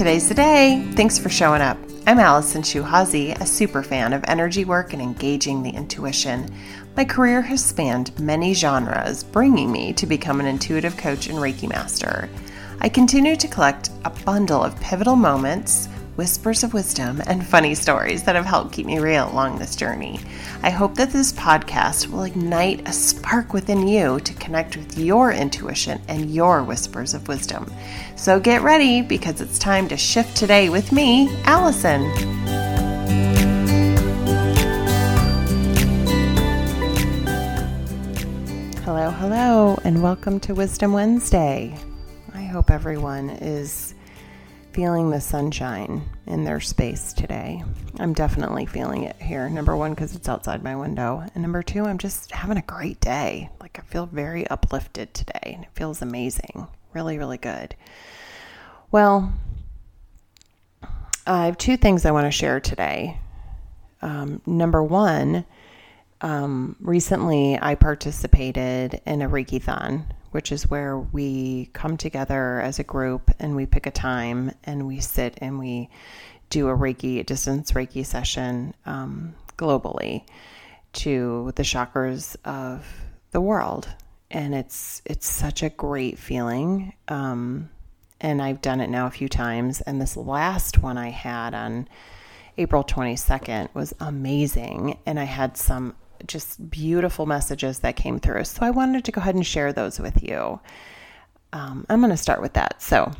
Today's the day. Thanks for showing up. I'm Allison Shuhazi, a super fan of energy work and engaging the intuition. My career has spanned many genres, bringing me to become an intuitive coach and Reiki master. I continue to collect a bundle of pivotal moments whispers of wisdom, and funny stories that have helped keep me real along this journey. I hope that this podcast will ignite a spark within you to connect with your intuition and your whispers of wisdom. So get ready because it's time to shift today with me, Allison. Hello, hello, and welcome to Wisdom Wednesday. I hope everyone is feeling the sunshine in their space today. I'm definitely feeling it here. Number one, because it's outside my window. And number two, I'm just having a great day. Like, I feel very uplifted today, and it feels amazing. Really, really good. Well, I have two things I want to share today. Um, number one, um, recently I participated in a Reiki Thon which is where we come together as a group and we pick a time and we sit and we do a Reiki, a distance Reiki session um, globally to the chakras of the world. And it's it's such a great feeling. Um, and I've done it now a few times. And this last one I had on April 22nd was amazing. And I had some just beautiful messages that came through. So I wanted to go ahead and share those with you. Um, I'm going to start with that. So,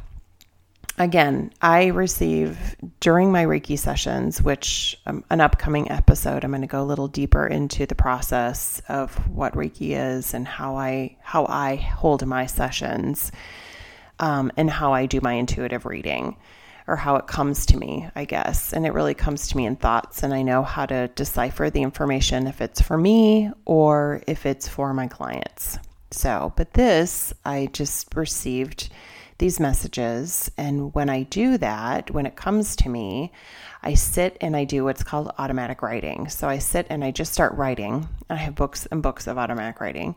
again, I receive during my Reiki sessions, which um, an upcoming episode, I'm going to go a little deeper into the process of what Reiki is and how I how I hold my sessions, um, and how I do my intuitive reading or how it comes to me, I guess. And it really comes to me in thoughts, and I know how to decipher the information if it's for me or if it's for my clients. So, but this, I just received these messages. And when I do that, when it comes to me, I sit and I do what's called automatic writing. So I sit and I just start writing. I have books and books of automatic writing.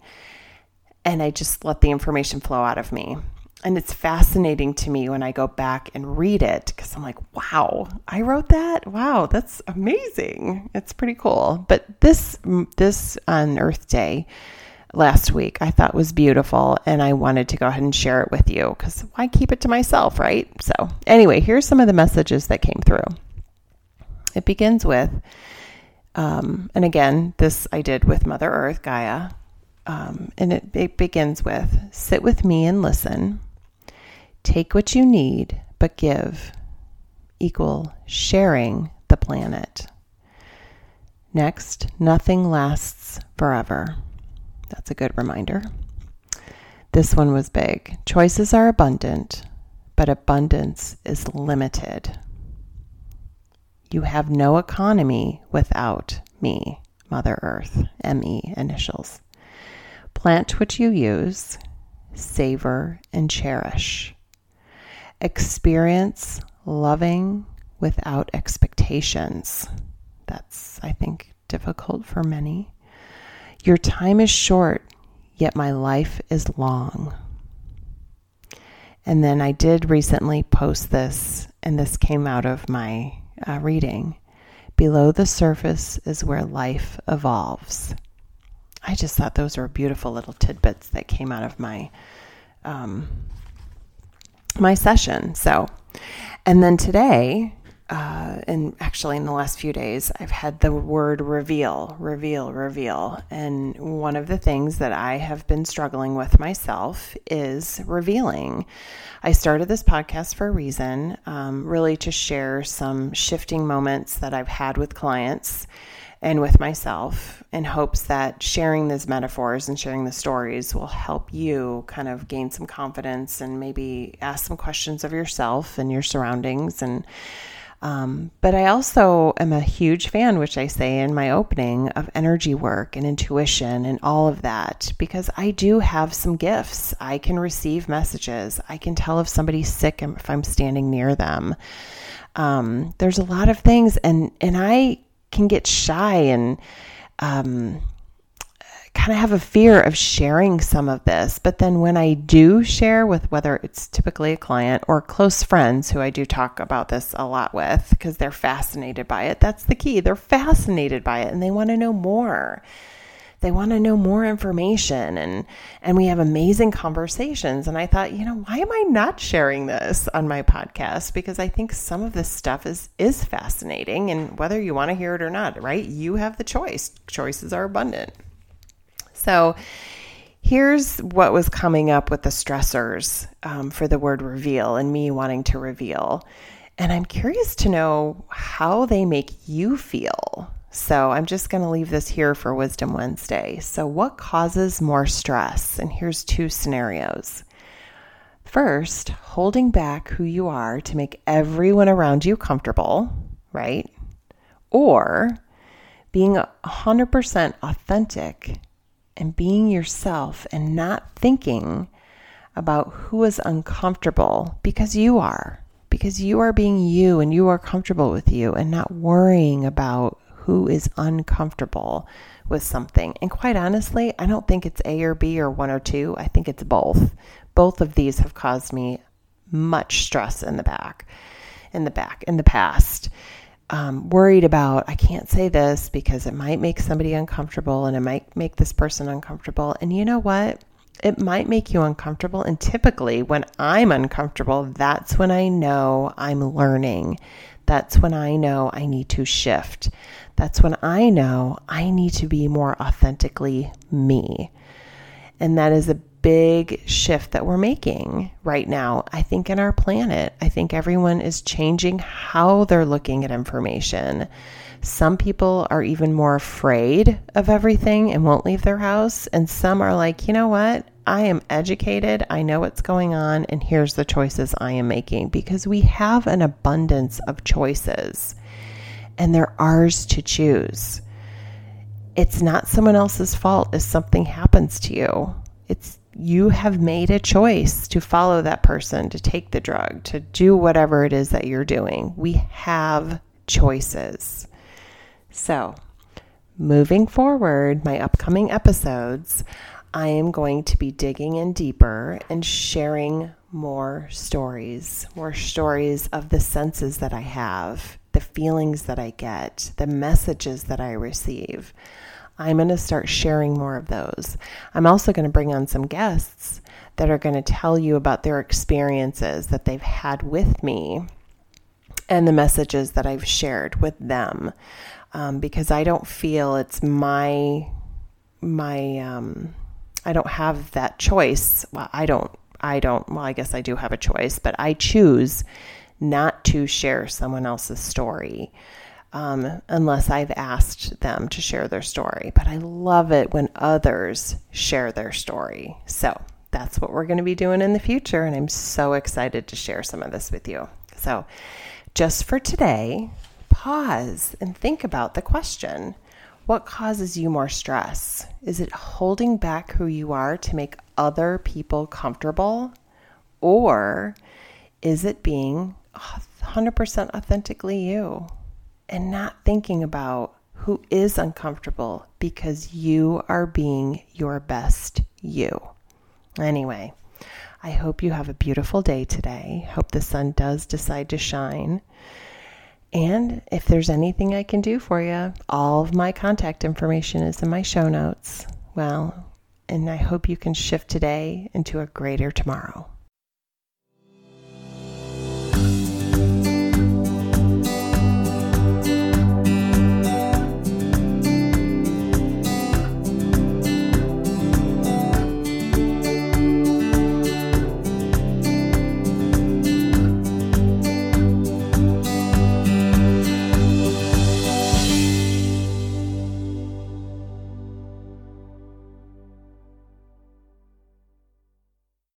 And I just let the information flow out of me. And it's fascinating to me when I go back and read it because I'm like, wow, I wrote that. Wow, that's amazing. It's pretty cool. But this this on Earth Day last week I thought was beautiful and I wanted to go ahead and share it with you because why keep it to myself, right? So, anyway, here's some of the messages that came through. It begins with, um, and again, this I did with Mother Earth, Gaia, um, and it, it begins with sit with me and listen. Take what you need, but give equal sharing the planet. Next, nothing lasts forever. That's a good reminder. This one was big. Choices are abundant, but abundance is limited. You have no economy without me, Mother Earth, ME initials. Plant what you use, savor and cherish. Experience loving without expectations. That's, I think, difficult for many. Your time is short, yet my life is long. And then I did recently post this, and this came out of my uh, reading. Below the surface is where life evolves. I just thought those were beautiful little tidbits that came out of my um, my session. So, and then today, uh, and actually in the last few days, I've had the word reveal, reveal, reveal. And one of the things that I have been struggling with myself is revealing. I started this podcast for a reason, um, really to share some shifting moments that I've had with clients and with myself in hopes that sharing these metaphors and sharing the stories will help you kind of gain some confidence and maybe ask some questions of yourself and your surroundings and um, but I also am a huge fan, which I say in my opening, of energy work and intuition and all of that because I do have some gifts. I can receive messages. I can tell if somebody's sick if I'm standing near them. Um, there's a lot of things, and and I can get shy and um, kind of have a fear of sharing some of this. But then when I do share with whether it's typically a client or close friends who I do talk about this a lot with because they're fascinated by it, that's the key. They're fascinated by it and they want to know more. They want to know more information and and we have amazing conversations and I thought, you know, why am I not sharing this on my podcast because I think some of this stuff is is fascinating and whether you want to hear it or not, right? You have the choice. Choices are abundant. So here's what was coming up with the stressors um, for the word reveal and me wanting to reveal. And I'm curious to know how they make you feel. So I'm just going to leave this here for Wisdom Wednesday. So, what causes more stress? And here's two scenarios. First, holding back who you are to make everyone around you comfortable, right? Or being 100% authentic and being yourself and not thinking about who is uncomfortable because you are, because you are being you and you are comfortable with you and not worrying about who is uncomfortable with something. And quite honestly, I don't think it's A or B or one or two. I think it's both. Both of these have caused me much stress in the back, in the back, in the past um, worried about, I can't say this because it might make somebody uncomfortable and it might make this person uncomfortable. And you know what? It might make you uncomfortable. And typically, when I'm uncomfortable, that's when I know I'm learning. That's when I know I need to shift. That's when I know I need to be more authentically me. And that is a big shift that we're making right now, I think, in our planet. I think everyone is changing how they're looking at information. Some people are even more afraid of everything and won't leave their house. And some are like, you know what? I am educated. I know what's going on. And here's the choices I am making because we have an abundance of choices and they're ours to choose. It's not someone else's fault if something happens to you. It's you have made a choice to follow that person, to take the drug, to do whatever it is that you're doing. We have choices. So, moving forward, my upcoming episodes, I am going to be digging in deeper and sharing more stories, more stories of the senses that I have, the feelings that I get, the messages that I receive. I'm going to start sharing more of those. I'm also going to bring on some guests that are going to tell you about their experiences that they've had with me and the messages that I've shared with them. Um, because I don't feel it's my my um, I don't have that choice. Well, I don't I don't well I guess I do have a choice, but I choose not to share someone else's story um, unless I've asked them to share their story. But I love it when others share their story. So that's what we're going to be doing in the future. And I'm so excited to share some of this with you. So just for today, pause and think about the question What causes you more stress? Is it holding back who you are to make other people comfortable? Or is it being 100% authentically you? and not thinking about who is uncomfortable because you are being your best you. Anyway, I hope you have a beautiful day today. Hope the sun does decide to shine. And if there's anything I can do for you, all of my contact information is in my show notes. Well, and I hope you can shift today into a greater tomorrow.